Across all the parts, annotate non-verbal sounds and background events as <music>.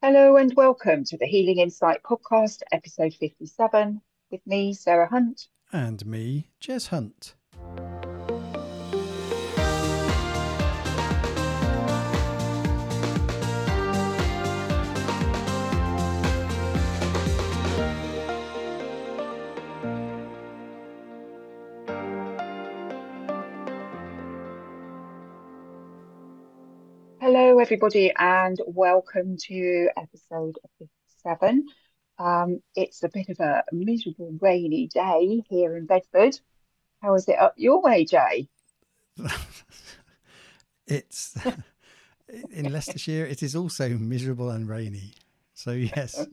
Hello and welcome to the Healing Insight Podcast, episode 57, with me, Sarah Hunt. And me, Jez Hunt. Hello, everybody, and welcome to episode 57. Um, it's a bit of a miserable, rainy day here in Bedford. How is it up your way, Jay? <laughs> it's <laughs> in Leicestershire. It is also miserable and rainy. So yes,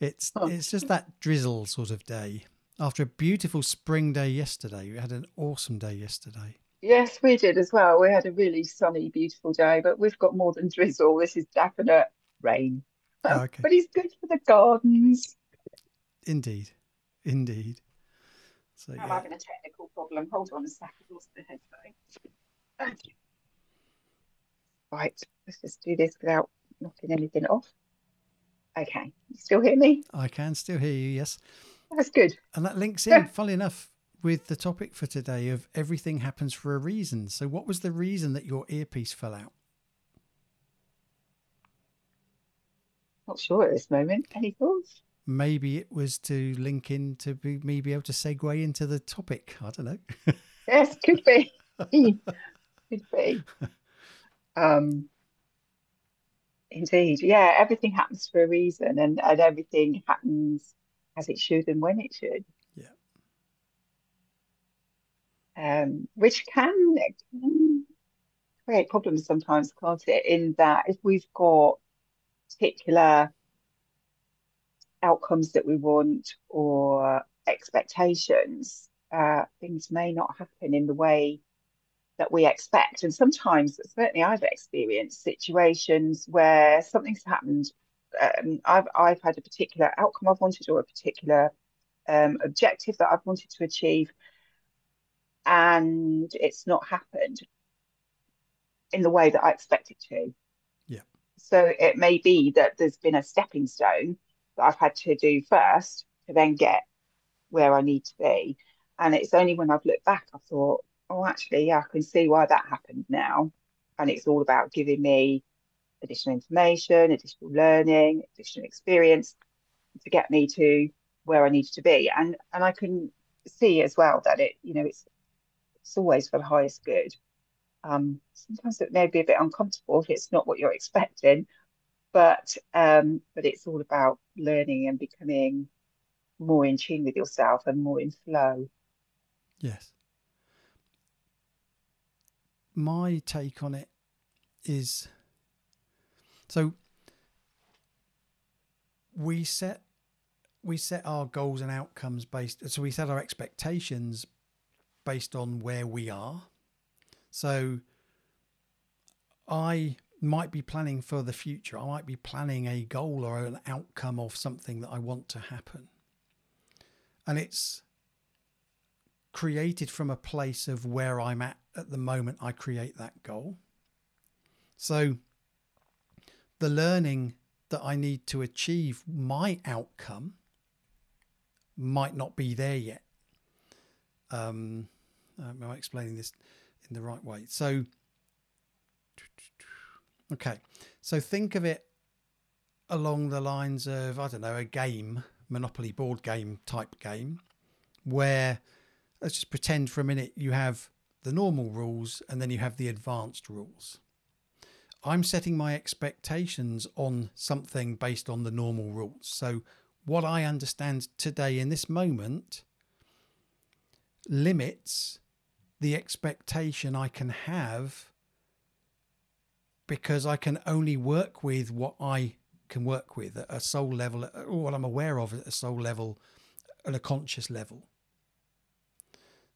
it's <laughs> it's just that drizzle sort of day. After a beautiful spring day yesterday, we had an awesome day yesterday. Yes, we did as well. We had a really sunny, beautiful day, but we've got more than drizzle. This is definite rain. Oh, okay. But it's good for the gardens. Indeed, indeed. So I'm yeah, having a technical problem. Hold on a second. Lost the headphone. Right, let's just do this without knocking anything off. Okay, you still hear me? I can still hear you. Yes, That's good. and that links in, funnily enough, with the topic for today of everything happens for a reason. So, what was the reason that your earpiece fell out? Not sure at this moment. Any thoughts? Maybe it was to link in to be, me be able to segue into the topic. I don't know. <laughs> Yes, could be. <laughs> Could be. <laughs> Um, indeed. Yeah, everything happens for a reason and, and everything happens as it should and when it should. Yeah. Um, which can, can create problems sometimes, can't it? In that if we've got particular outcomes that we want or expectations, uh, things may not happen in the way that we expect. And sometimes, certainly, I've experienced situations where something's happened. Um, I've I've had a particular outcome I've wanted or a particular um, objective that I've wanted to achieve, and it's not happened in the way that I expect it to. Yeah. So it may be that there's been a stepping stone that I've had to do first to then get where I need to be. And it's only when I've looked back, I thought, oh, actually, yeah, I can see why that happened now. And it's all about giving me additional information, additional learning, additional experience to get me to where I needed to be. And and I can see as well that it, you know, it's it's always for the highest good. Um, sometimes it may be a bit uncomfortable if it's not what you're expecting, but um, but it's all about learning and becoming more in tune with yourself and more in flow. Yes. My take on it is so we set we set our goals and outcomes based so we set our expectations based on where we are. So I might be planning for the future. I might be planning a goal or an outcome of something that I want to happen. And it's created from a place of where I'm at at the moment I create that goal. So the learning that I need to achieve my outcome might not be there yet. Um, Um, am I explaining this in the right way? So, okay, so think of it along the lines of I don't know a game, Monopoly board game type game, where let's just pretend for a minute you have the normal rules and then you have the advanced rules. I'm setting my expectations on something based on the normal rules. So, what I understand today in this moment limits the expectation I can have because I can only work with what I can work with at a soul level, or what I'm aware of at a soul level, at a conscious level.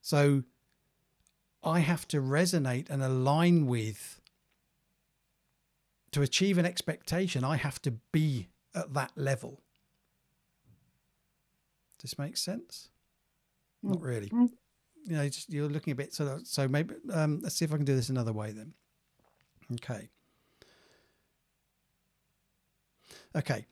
So I have to resonate and align with, to achieve an expectation, I have to be at that level. Does this make sense? Not mm. really. Mm. You know, just, you're looking a bit so. So maybe um, let's see if I can do this another way then. Okay. Okay.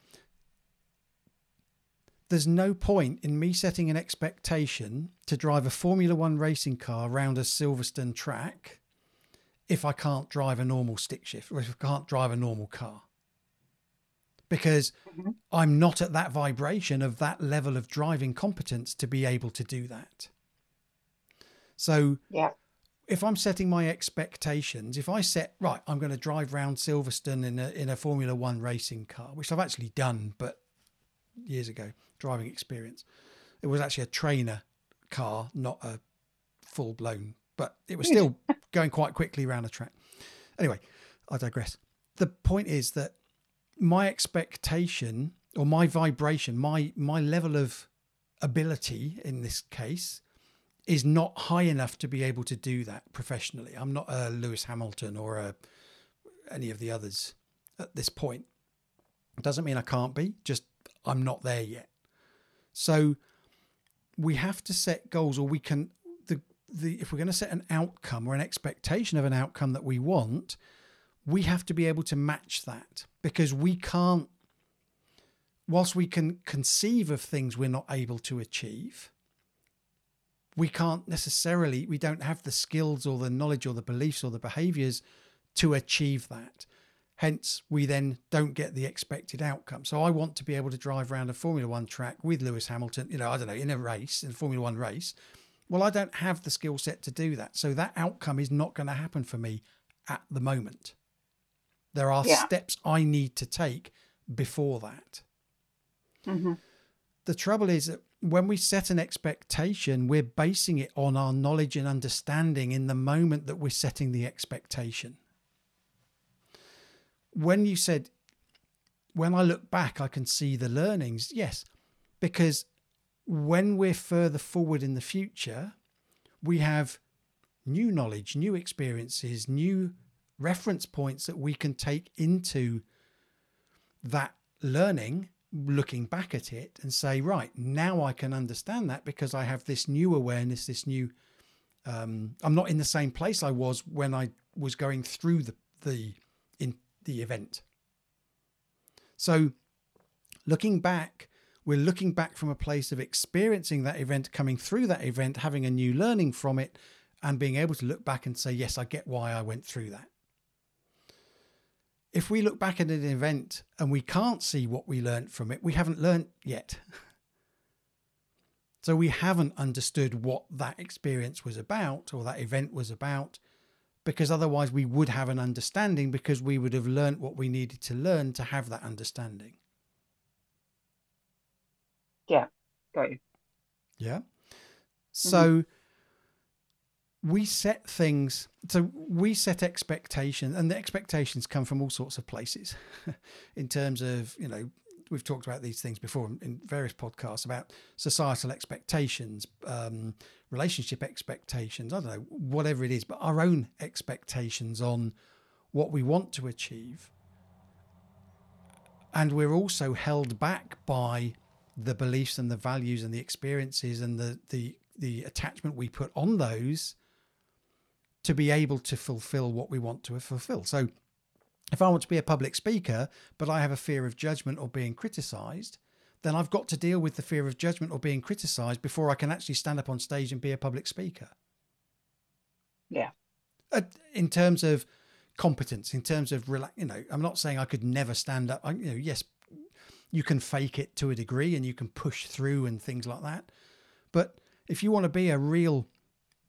There's no point in me setting an expectation to drive a Formula One racing car around a Silverstone track if I can't drive a normal stick shift or if I can't drive a normal car. Because Mhm. I'm not at that vibration of that level of driving competence to be able to do that. So Yeah. if I'm setting my expectations, if I set right, I'm going to drive round Silverstone in a in a Formula One racing car, which I've actually done, but years ago, driving experience. It was actually a trainer car, not a full blown, but it was still <laughs> going quite quickly around the track. Anyway, I digress. The point is that my expectation or my vibration, my my level of ability in this case is not high enough to be able to do that professionally. I'm not a Lewis Hamilton or a, any of the others at this point. Doesn't mean I can't be, just I'm not there yet. So we have to set goals or we can the the if we're going to set an outcome or an expectation of an outcome that we want, we have to be able to match that because we can't whilst we can conceive of things we're not able to achieve we can't necessarily we don't have the skills or the knowledge or the beliefs or the behaviors to achieve that. Hence we then don't get the expected outcome. So i want to be able to drive around a formula 1 track with lewis hamilton you know i don't know in a race in a formula 1 race. Well i don't have the skill set to do that. So that outcome is not going to happen for me at the moment. There are Yeah. steps i need to take before that. Hmm the trouble is that when we set an expectation, we're basing it on our knowledge and understanding in the moment that we're setting the expectation. When you said, when I look back, I can see the learnings, yes, because when we're further forward in the future, we have new knowledge, new experiences, new reference points that we can take into that learning looking back at it and say, right, now I can understand that because I have this new awareness, this new. Um, I'm not in the same place I was when I was going through the the in the event. So, looking back, we're looking back from a place of experiencing that event, coming through that event, having a new learning from it, and being able to look back and say, yes, I get why I went through that if we look back at an event and we can't see what we learnt from it, we haven't learnt yet. <laughs> so we haven't understood what that experience was about or that event was about, because otherwise we would have an understanding because we would have learnt what we needed to learn to have that understanding. Yeah. Got you. Yeah. Mm-hmm. So we set things, so we set expectations, and the expectations come from all sorts of places <laughs> in terms of, you know, we've talked about these things before in- various podcasts about societal expectations, um, relationship expectations, I don't know, whatever it is, but our own expectations on what we want to achieve. And we're also held back by the beliefs and the values and the experiences and the the the attachment we put on those to be able to fulfill what we want to fulfill. So if I want to be a public speaker, but I have a fear of judgment or being criticized, then I've got to deal with the fear of judgment or being criticized before I can actually stand up on stage and be a public speaker. Yeah. In terms of competence, in terms of rela- you know, I'm not saying I could never stand up. I, you know, yes, you can fake it to a degree and you can push through and things like that. But if you want to be a real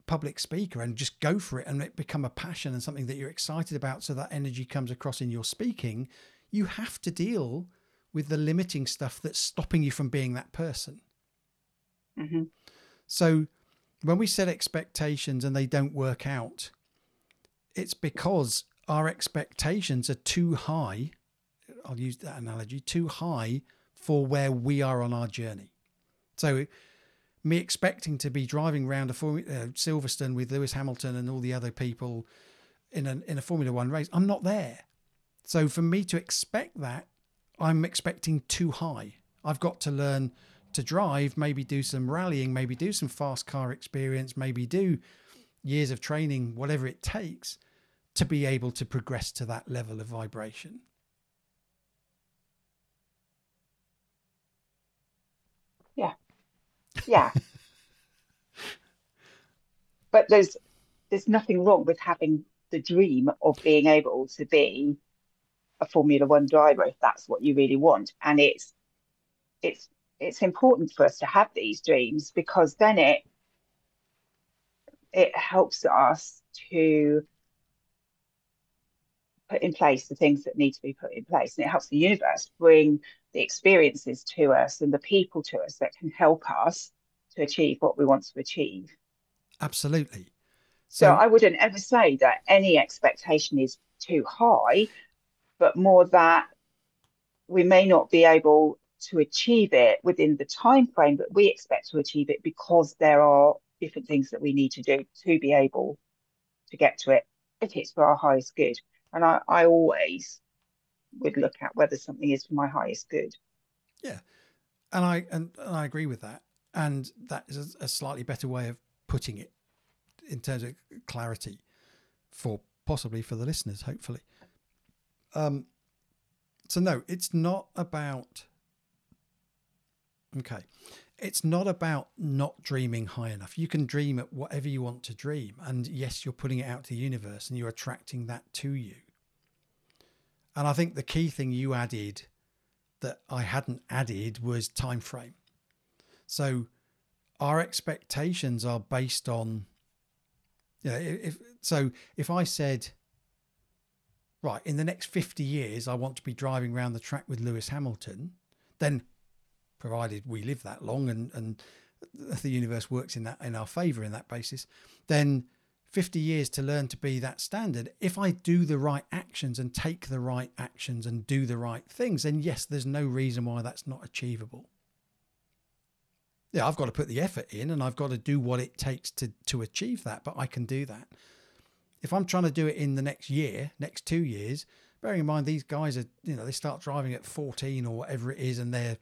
public speaker and just go for it and it become a passion and something that you're excited about so that energy comes across in your speaking, you have to deal with the limiting stuff that's stopping you from being that person. hmm So when we set expectations and they don't work out, it's because our expectations are too high. I'll use that analogy too high for where we are on our journey. So, me expecting to be driving around a Form- uh, Silverstone with Lewis Hamilton and all the other people in a, in a Formula One race, I'm not there. So, for me to expect that, I'm expecting too high. I've got to learn to drive, maybe do some rallying, maybe do some fast car experience, maybe do years of training, whatever it takes to be able to progress to that level of vibration. Yeah. but there's there's nothing wrong with having the dream of being able to be a Formula One driver if that's what you really want. And it's it's it's important for us to have these dreams because then it it helps us to put in place the things that need to be put in place and it helps the universe bring the experiences to us and the people to us that can help us to achieve what we want to achieve absolutely so, so i wouldn't ever say that any expectation is too high but more that we may not be able to achieve it within the time frame that we expect to achieve it because there are different things that we need to do to be able to get to it if it's for our highest good. And I, I always would look at whether something is for my highest good. Yeah. And I and, and I agree with that. And that is a, a slightly better way of putting it in terms of clarity for possibly for the listeners, hopefully. Um so no, it's not about Okay. It's not about not dreaming high enough. You can dream at whatever you want to dream. And yes, you're putting it out to the universe and you're attracting that to you. And I think the key thing you added that I hadn't added was time frame. So our expectations are based on you know, if so if I said right, in the next 50 years I want to be driving around the track with Lewis Hamilton, then provided we live that long and, and the universe works in that in our favor in that basis, then 50 years to learn to be that standard. If I do the right actions and take the right actions and do the right things, then yes, there's no reason why that's not achievable. Yeah, I've got to put the effort in and I've got to do what it takes to to achieve that, but I can do that. If I'm trying to do it in the next year, next 2 years, bearing in mind these guys are, you know, they start driving at 14 or whatever it is and they're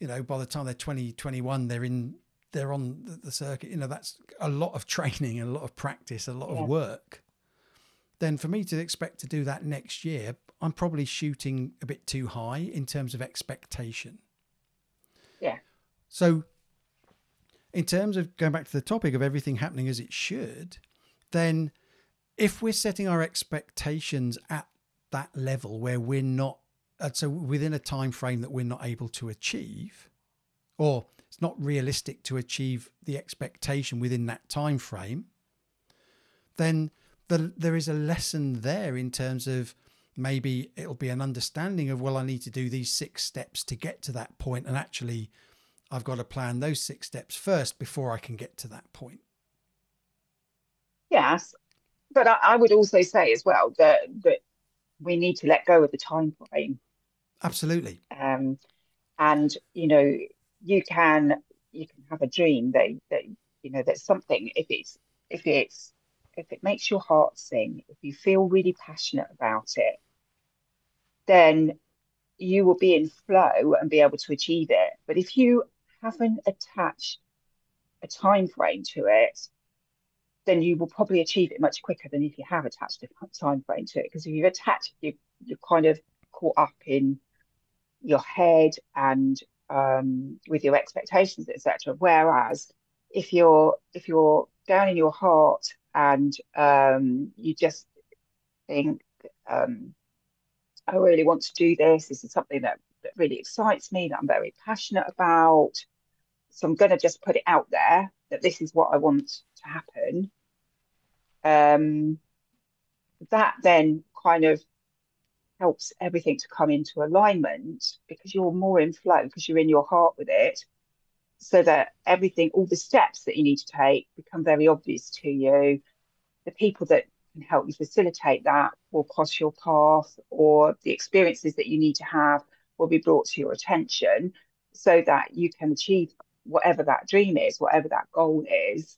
you know, by the time they're 20, 21, they're in, they're on the, the circuit. You know, that's a lot of <laughs> training and a lot of practice, a lot yeah. of work. Then for me to expect to do that next year, I'm probably shooting a bit too high in terms of expectation. Yeah. So, in terms of going back to the topic of everything happening as it should, then if we're setting our expectations at that level where we're not uh, so within a time frame that we're not able to achieve or it's not realistic to achieve the expectation within that time frame then the, there is a lesson there in terms of maybe it'll be an understanding of well i need to do these six steps to get to that point and actually i've got to plan those six steps first before i can get to that point yes but I, I would also say as well that that we need to let go of the time frame Absolutely. Um, and you know, you can you can have a dream that that you know that something if it's if it's if it makes your heart sing, if you feel really passionate about it, then you will be in flow and be able to achieve it. But if you haven't attached a time frame to it, then you will probably achieve it much quicker than if you have attached a time frame to it. Because if you've attached, you you're kind of caught up in your head and um, with your expectations, etc. Whereas if you're if you're down in your heart and um, you just think, um, I really want to do this. This is something that, that really excites me, that I'm very passionate about. So I'm going to just put it out there that this is what I want to happen. Um, that then kind of helps everything to come into alignment because you're more in flow because you're in your heart with it so that everything all the steps that you need to take become very obvious to you. The people that can help you facilitate that will cross your path or the experiences that you need to have will be brought to your attention so that you can achieve whatever that dream is whatever that goal is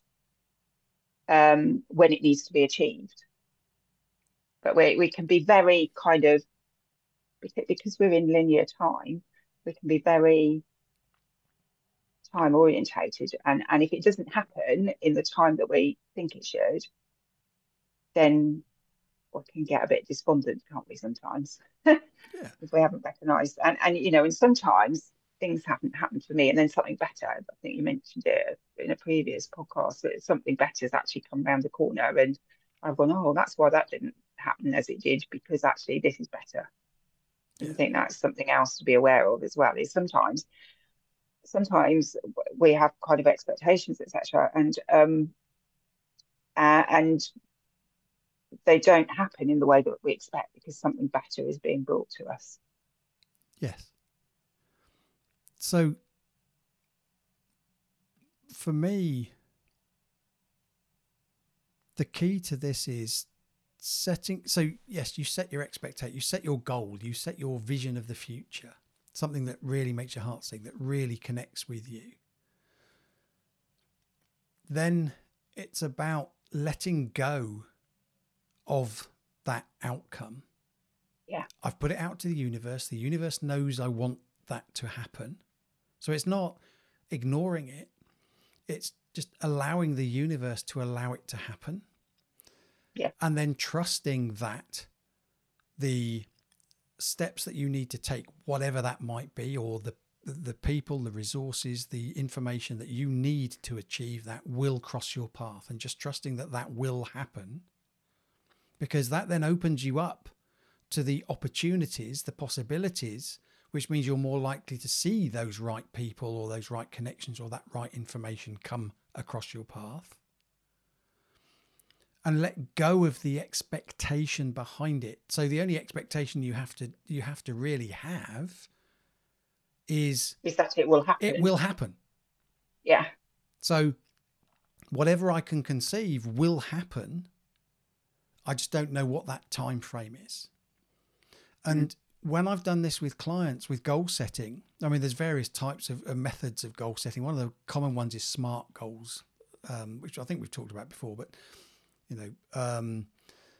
um, when it needs to be achieved but we, we can be very kind of because we're in linear time we can be very time orientated and and if it doesn't happen in the time that we think it should then we can get a bit despondent can't we sometimes <laughs> yeah. if we haven't recognized and and you know and sometimes things haven't happened for me, and then something better. I think you mentioned it in a previous podcast that something better has actually come around the corner, and I've gone, oh, that's why that didn't happen as it did because actually this is better. Yeah. I think that's something else to be aware of as well. Is sometimes, sometimes we have kind of expectations, etc., and um, uh, and they don't happen in the way that we expect because something better is being brought to us. Yes. So for me, the key to this is setting. So, yes, you set your expectation, you set your goal, you set your vision of the future, something that really makes your heart sing, that really connects with you. Then it's about letting go of that outcome. Yeah. I've put it out to the universe. The universe knows I want that to happen. So it's not ignoring it, it's just allowing the universe to allow it to happen. Yeah. And then trusting that the steps that you need to take, whatever that might be, or the the people, the resources, the information that you need to achieve that will cross your path, and just trusting that that will happen, because that then opens you up to the opportunities, the possibilities which means you're more likely to see those right people or those right connections or that right information come across your path. And let go of the expectation behind it. So the only expectation you have to you have to really have is is that it will happen. It will happen. Yeah. So whatever I can conceive will happen. I just don't know what that time frame is. And mm when I've done this with clients with goal setting, I mean, there's various types of, of methods of goal setting. One of the common ones is SMART goals, um, which I think we've talked about before, but you know, um,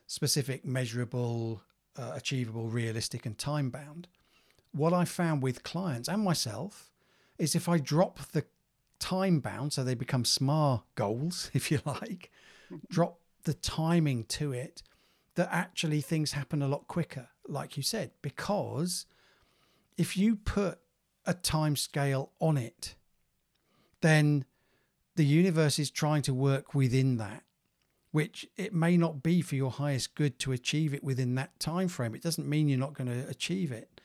specific, measurable, uh, achievable, realistic, and time bound. What I found with clients and myself is if I drop the time bound, so they become SMART goals, <laughs> if you like, <laughs> drop the timing to it, that actually things happen a lot quicker like you said, because if you put a time scale on it, then the universe is trying to work within that which it may not be for your highest good to achieve it within that time frame it doesn't mean you're not going to achieve it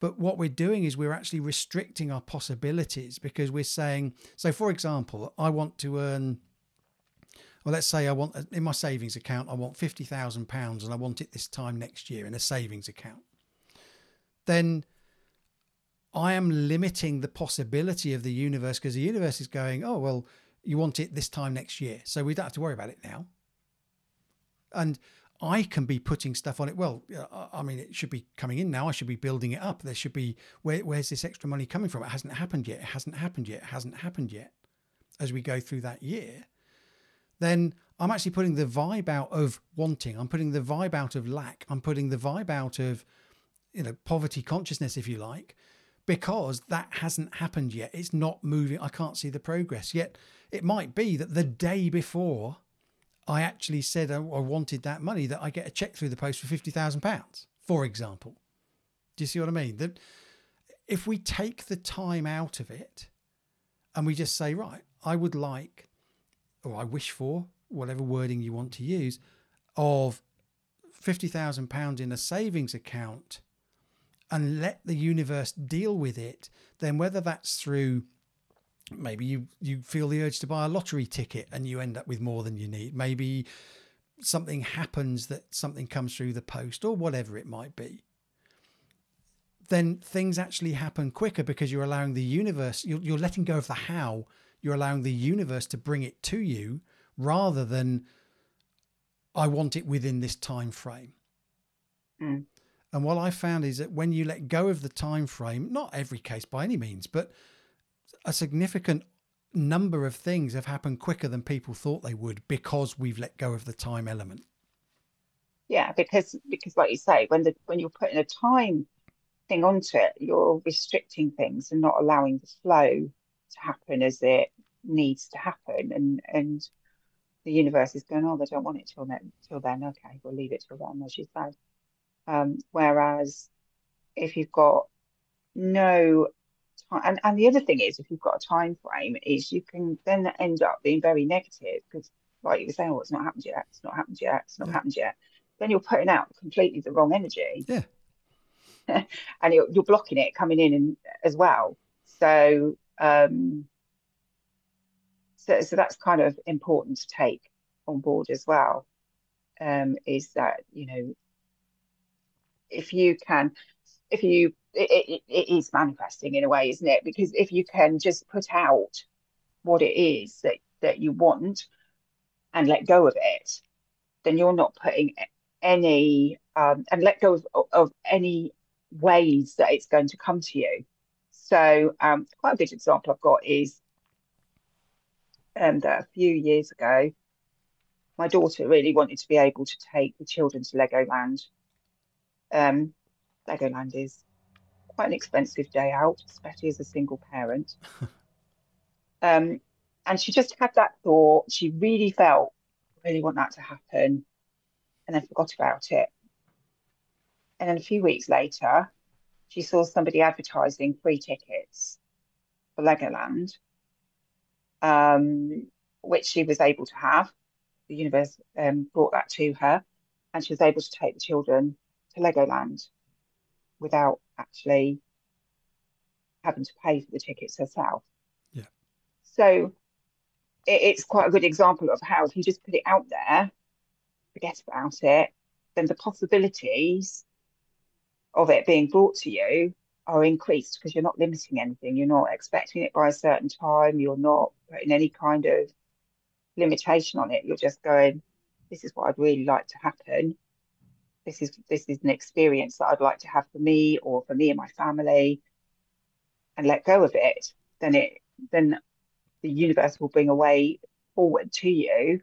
but what we're doing is we're actually restricting our possibilities because we're saying so for example i want to earn well, let's say I want in my savings account, I want fifty thousand pounds, and I want it this time next year in a savings account. Then I am limiting the possibility of the universe because the universe is going, oh well, you want it this time next year, so we don't have to worry about it now. And I can be putting stuff on it. Well, I mean, it should be coming in now. I should be building it up. There should be where, where's this extra money coming from? It hasn't happened yet. It hasn't happened yet. It hasn't happened yet. As we go through that year, then I'm actually putting the vibe out of wanting. I'm putting the vibe out of lack. I'm putting the vibe out of, you know, poverty consciousness, if you like, because that hasn't happened yet. It's not moving. I can't see the progress yet. It might be that the day before I actually said I wanted that money, that I get a check through the post for fifty thousand pounds, for example. Do you see what I mean? That if we take the time out of it, and we just say, right, I would like or I wish for, whatever wording you want to use, of £50,000 in a savings account and let the universe deal with it, then whether that's through maybe you, you feel the urge to buy a lottery ticket and you end up with more than you need, maybe something happens that something comes through the post or whatever it might be then things actually happen quicker because you're allowing the universe you're, you're letting go of the how you're allowing the universe to bring it to you rather than I want it within this time frame. Mm. And what I found is that when you let go of the time frame, not every case by any means, but a significant number of things have happened quicker than people thought they would because we've let go of the time element. Yeah, because because like you say, when the when you're putting a time thing onto it, you're restricting things and not allowing the flow to happen as it needs to happen. And and the universe is going oh they don't want it till then till then. Okay we'll leave it till then as you say um, whereas if you've got no time. And, and the other thing is, if you've got a time frame, is you can then end up being very negative because, like you were saying, oh, it's not happened yet. It's not happened yet. It's not Yeah. happened yet. Then you're putting out completely the wrong energy. Yeah. <laughs> and you're, you're blocking it coming in and, as well. So, um, so, so that's kind of important to take on board as well. Um, is that you know, if you can, if you, it, it, it is manifesting in a way, isn't it? Because if you can just put out what it is that that you want and let go of it, then you're not putting any um, and let go of, of any ways that it's going to come to you. So, um, quite a good example I've got is um, that a few years ago, my daughter really wanted to be able to take the children to Legoland. Um, Legoland is quite an expensive day out, especially as a single parent. <laughs> um, and she just had that thought. She really felt, really want that to happen, and then forgot about it. And then a few weeks later, she saw somebody advertising free tickets for Legoland, um, which she was able to have. The universe um, brought that to her, and she was able to take the children to Legoland without actually having to pay for the tickets herself. Yeah. So it, it's quite a good example of how if you just put it out there, forget about it, then the possibilities of it being brought to you are increased because you're not limiting anything. You're not expecting it by a certain time. You're not putting any kind of limitation on it. You're just going, this is what I'd really like to happen. This is this is an experience that I'd like to have for me or for me and my family, and let go of it. Then it then the universe will bring a way forward to you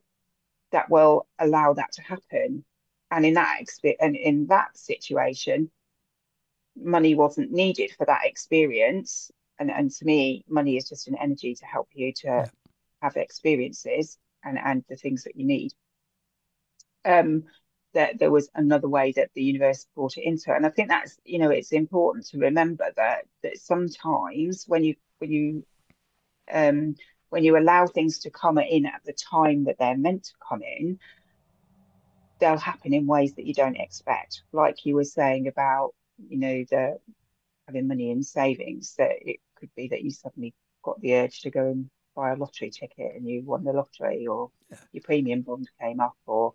that will allow that to happen. And in that experience and in that situation, money wasn't needed for that experience. And and to me, money is just an energy to help you to Yeah. have experiences and and the things that you need. Um, that there was another way that the universe brought it into, it. and I think that's you know it's important to remember that that sometimes when you when you um when you allow things to come in at the time that they're meant to come in, they'll happen in ways that you don't expect. Like you were saying about, you know, the having money in savings, that it could be that you suddenly got the urge to go and buy a lottery ticket and you won the lottery or Yeah. your premium bond came up or.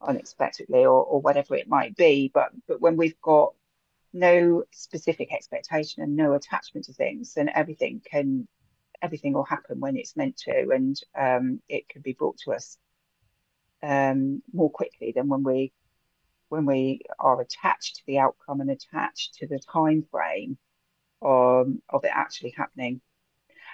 Unexpectedly or, or whatever it might be. But but when we've got no specific expectation and no attachment to things, then everything can everything will happen when it's meant to and um, it can be brought to us um, more quickly than when we when we are attached to the outcome and attached to the time frame um, of it actually happening.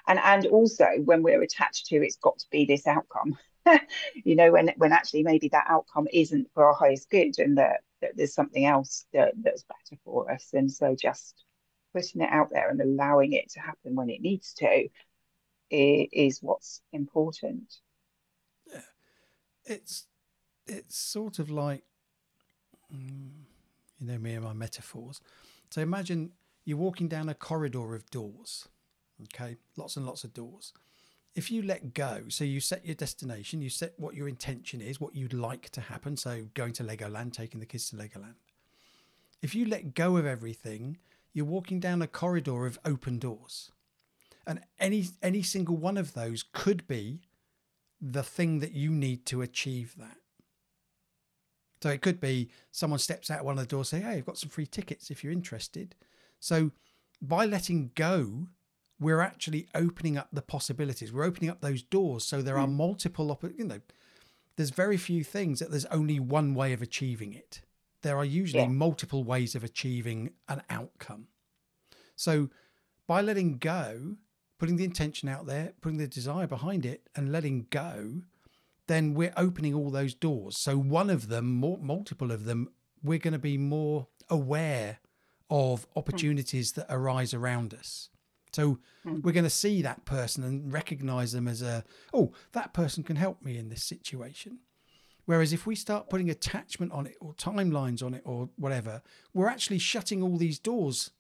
And and also when we're attached to it's got to be this outcome, <laughs> you know, when when actually maybe that outcome isn't for our highest good and that, that there's something else that, that's better for us. And so just putting it out there and allowing it to happen when it needs to is what's important. it's it's sort of like mm, you know me and my metaphors so imagine you're walking down a corridor of doors okay lots and lots of doors if you let go so you set your destination you set what your intention is what you'd like to happen so going to legoland taking the kids to legoland if you let go of everything you're walking down a corridor of open doors and any any single one of those could be the thing that you need to achieve that. So it could be someone steps out one of the doors, say, "Hey, I've got some free tickets if you're interested." So by letting go, we're actually opening up the possibilities. We're opening up those doors, so there are hmm. multiple. Op- you know, there's very few things that there's only one way of achieving it. There are usually Yeah. multiple ways of achieving an outcome. So by letting go, putting the intention out there, putting the desire behind it, and letting go, then we're opening all those doors. So one of them, more multiple of them, we're going to be more aware of hmm. opportunities that arise around us. So hmm. we're going to see that person and recognize them as a, oh, that person can help me in this situation. Whereas if we start putting attachment on it or timelines on it or whatever, we're actually shutting all these doors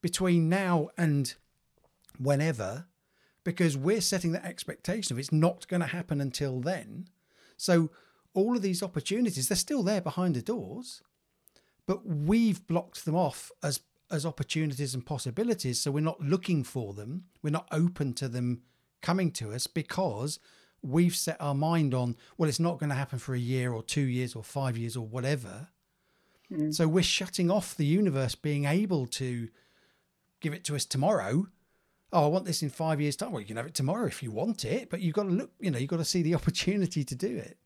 between now and whenever because we're setting that expectation of it's not going to happen until then. So all of these opportunities, they're still there behind the doors, but we've blocked them off as as opportunities and possibilities. So we're not looking for them. We're not open to them coming to us because we've set our mind on, well, it's not going to happen for a year or two years or five years or whatever. Mm. So we're shutting off the universe being able to give it to us tomorrow. Oh, I want this in five years' time. Well, you can have it tomorrow if you want it, but you've got to look, you know, you've got to see the <laughs> opportunity to do it.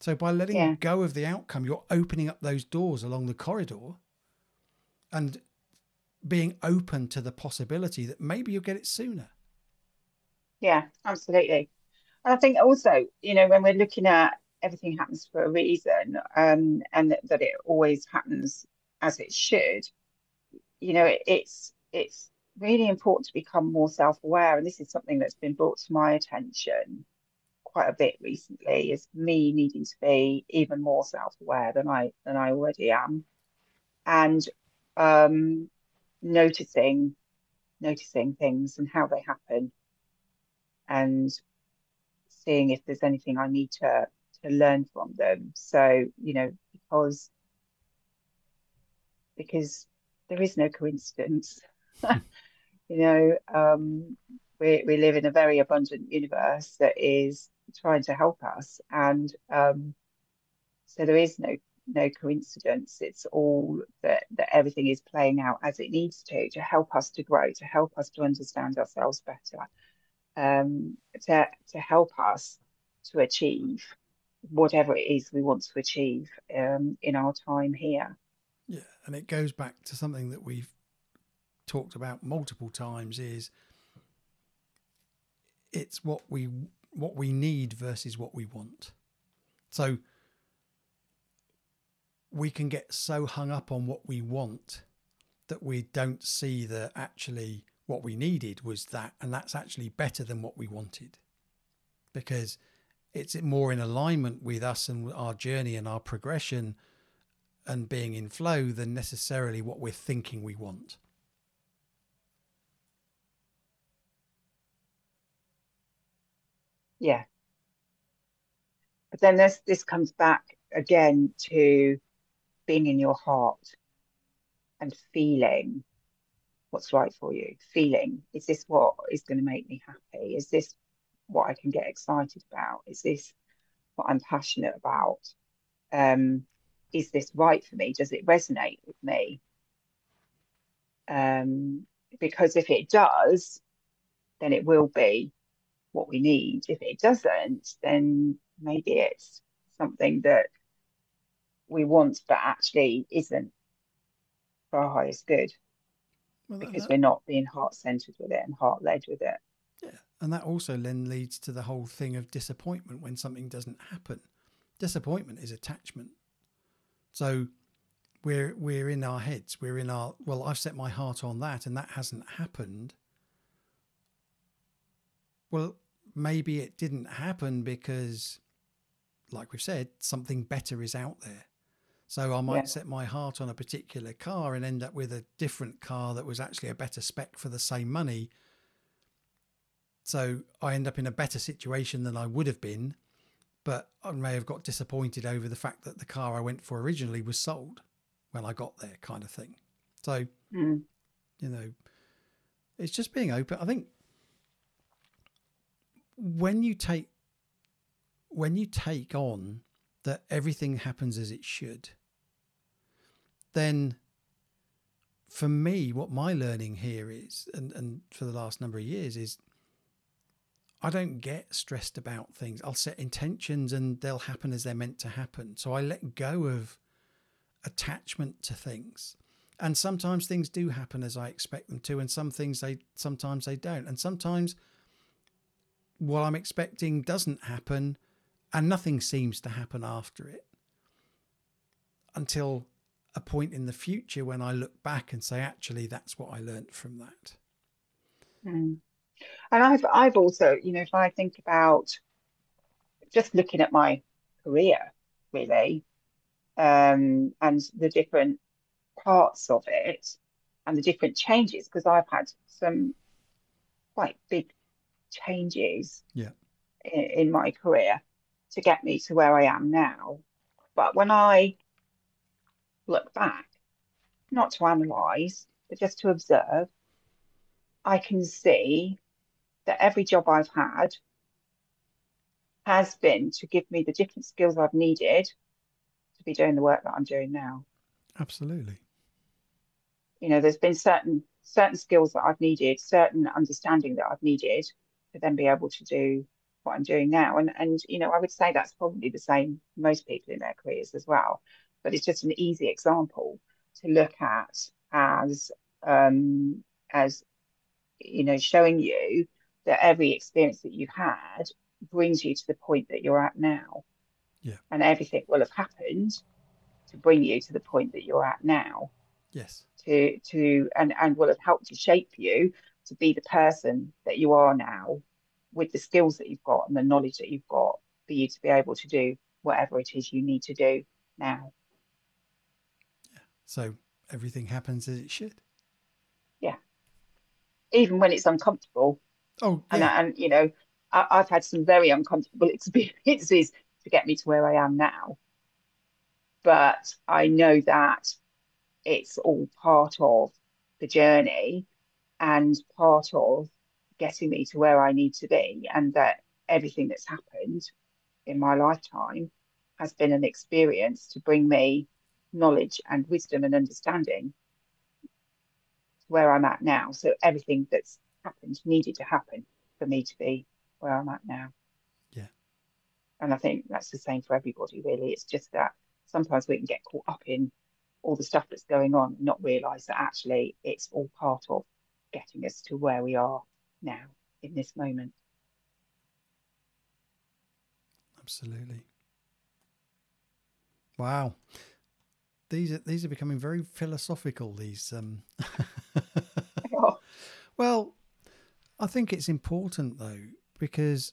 So by letting yeah. go of the outcome, you're opening up those doors along the corridor and being open to the possibility that maybe you'll get it sooner. Yeah, absolutely. And I think also, you know, when we're looking at everything happens for a reason, um, and that, that it always happens as it should, you know, it, it's it's really important to become more self-aware. And this is something that's been brought to my attention quite a bit recently, is me needing to be even more self-aware than I than I already am. And um, noticing noticing things and how they happen and seeing if there's anything I need to to learn from them. So, you know, because because there is no coincidence. <laughs> you know, um, we we live in a very abundant universe that is trying to help us, and um, so there is no no coincidence. It's all that that everything is playing out as it needs to to help us to grow, to help us to understand ourselves better, um, to to help us to achieve whatever it is we want to achieve um, in our time here. Yeah, and it goes back to something that we've talked about multiple times: is it's what we what we need versus what we want. So we can get so hung up on what we want that we don't see that actually what we needed was that, and that's actually better than what we wanted because it's more in alignment with us and our journey and our progression and being in flow than necessarily what we're thinking we want. Yeah. But then this this comes back again to being in your heart and feeling what's right for you. Feeling, is this what is going to make me happy? Is this what I can get excited about? Is this what I'm passionate about? Um, is this right for me? Does it resonate with me? Um, because if it does, then it will be what we need. If it doesn't, then maybe it's something that we want but actually isn't for our highest good well, because that, we're not being heart centered with it and heart led with it. Yeah, and that also then leads to the whole thing of disappointment when something doesn't happen. Disappointment is attachment. So we're we're in our heads. We're in our well. I've set my heart on that, and that hasn't happened. Well, maybe it didn't happen because, like we've said, something better is out there. So I might yeah. set my heart on a particular car and end up with a different car that was actually a better spec for the same money. So I end up in a better situation than I would have been, but I may have got disappointed over the fact that the car I went for originally was sold when I got there, kind of thing. So, mm. you know, it's just being open. I think when you take when you take on that everything happens as it should then for me, what my learning here is, and, and for the last number of years, is I don't get stressed about things. I'll set intentions and they'll happen as they're meant to happen. So I let go of attachment to things. And sometimes things do happen as I expect them to, and some things they sometimes they don't. And sometimes what I'm expecting doesn't happen and nothing seems to happen after it until a point in the future when I look back and say, actually, that's what I learned from that. Mm. And I've I've also, you know, if I think about just looking at my career, really, um, and the different parts of it and the different changes, because I've had some quite big changes Yeah. in, in my career to get me to where I am now. But when I look back, not to analyze, but just to observe, I can see that every job I've had has been to give me the different skills I've needed to be doing the work that I'm doing now. Absolutely. You know, there's been certain certain skills that I've needed, certain understanding that I've needed to then be able to do what I'm doing now. And and you know, I would say that's probably the same for most people in their careers as well. But it's just an easy example to look at as um, as you know, showing you that every experience that you've had brings you to the point that you're at now. Yeah. And everything will have happened to bring you to the point that you're at now. Yes. To to and and will have helped to shape you to be the person that you are now with the skills that you've got and the knowledge that you've got for you to be able to do whatever it is you need to do now. So everything happens as it should. Yeah. Even when it's uncomfortable. Oh, And yeah. and you know, I, I've had some very uncomfortable <laughs> experiences to get me to where I am now. But I know that it's all part of the journey and part of getting me to where I need to be, and that everything that's happened in my lifetime has been an experience to bring me knowledge and wisdom and understanding where I'm at now. So everything that's happened needed to happen for me to be where I'm at now. Yeah. And I think that's the same for everybody, really. It's just that sometimes we can get caught up in all the stuff that's going on and not realize that actually it's all part of getting us to where we are now in this moment. Absolutely. Wow. These are these are becoming very philosophical. These um Oh, <laughs> Well, I think it's important though because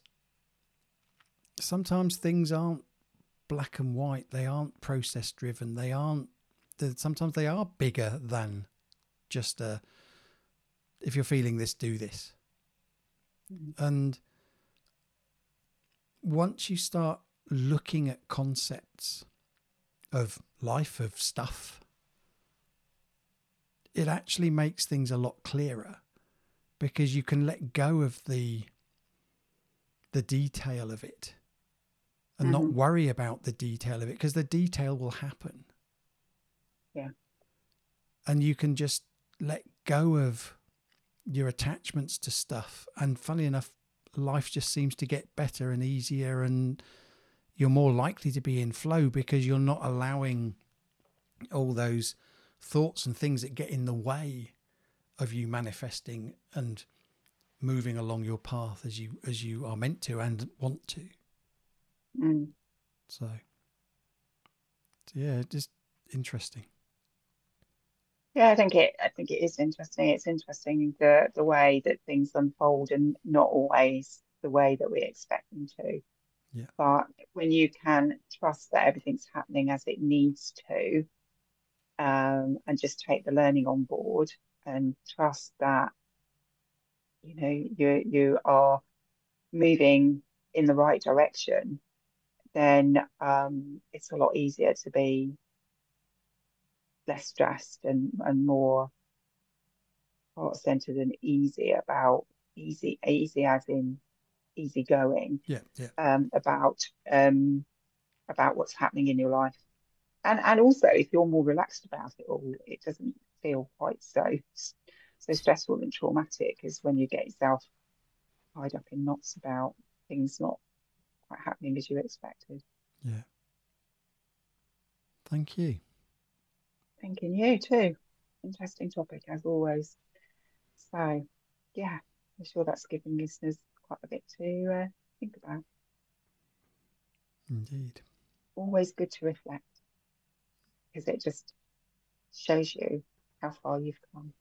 sometimes things aren't black and white. They aren't process driven. They aren't. Sometimes they are bigger than just a. If you're feeling this, do this. Mhm. And once you start looking at concepts of life, of stuff, it actually makes things a lot clearer because you can let go of the the detail of it and not Mhm. worry about the detail of it because the detail will happen. Yeah. And you can just let go of your attachments to stuff. And funny enough, life just seems to get better and easier and you're more likely to be in flow because you're not allowing all those thoughts and things that get in the way of you manifesting and moving along your path as you as you are meant to and want to mm. so, yeah just interesting Yeah, I think it. I think it is interesting. It's interesting the the way that things unfold, and not always the way that we expect them to. Yeah. But when you can trust that everything's happening as it needs to, um, and just take the learning on board, and trust that, you know, you you are moving in the right direction, then um, it's a lot easier to be less stressed and, and more heart centered and easy about easy easy as in easy going yeah yeah. um, about um, about what's happening in your life. And and also if you're more relaxed about it all it doesn't feel quite so so stressful and traumatic as when you get yourself tied up in knots about things not quite happening as you expected. Yeah. Thank you. Thanking you too. Interesting topic as always. So yeah i'm sure that's giving listeners quite a bit to uh, think about indeed always good to reflect because it just shows you how far you've come.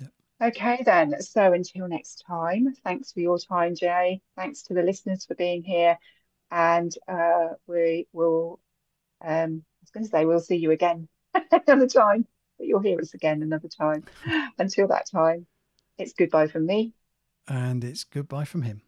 Yep. Okay, then. So until next time, thanks for your time, Jay. Thanks to the listeners for being here. And uh, we will, um, I was going to say, we'll see you again <laughs> another time, but you'll hear us again another time. Until that time, It's goodbye from me and it's goodbye from him.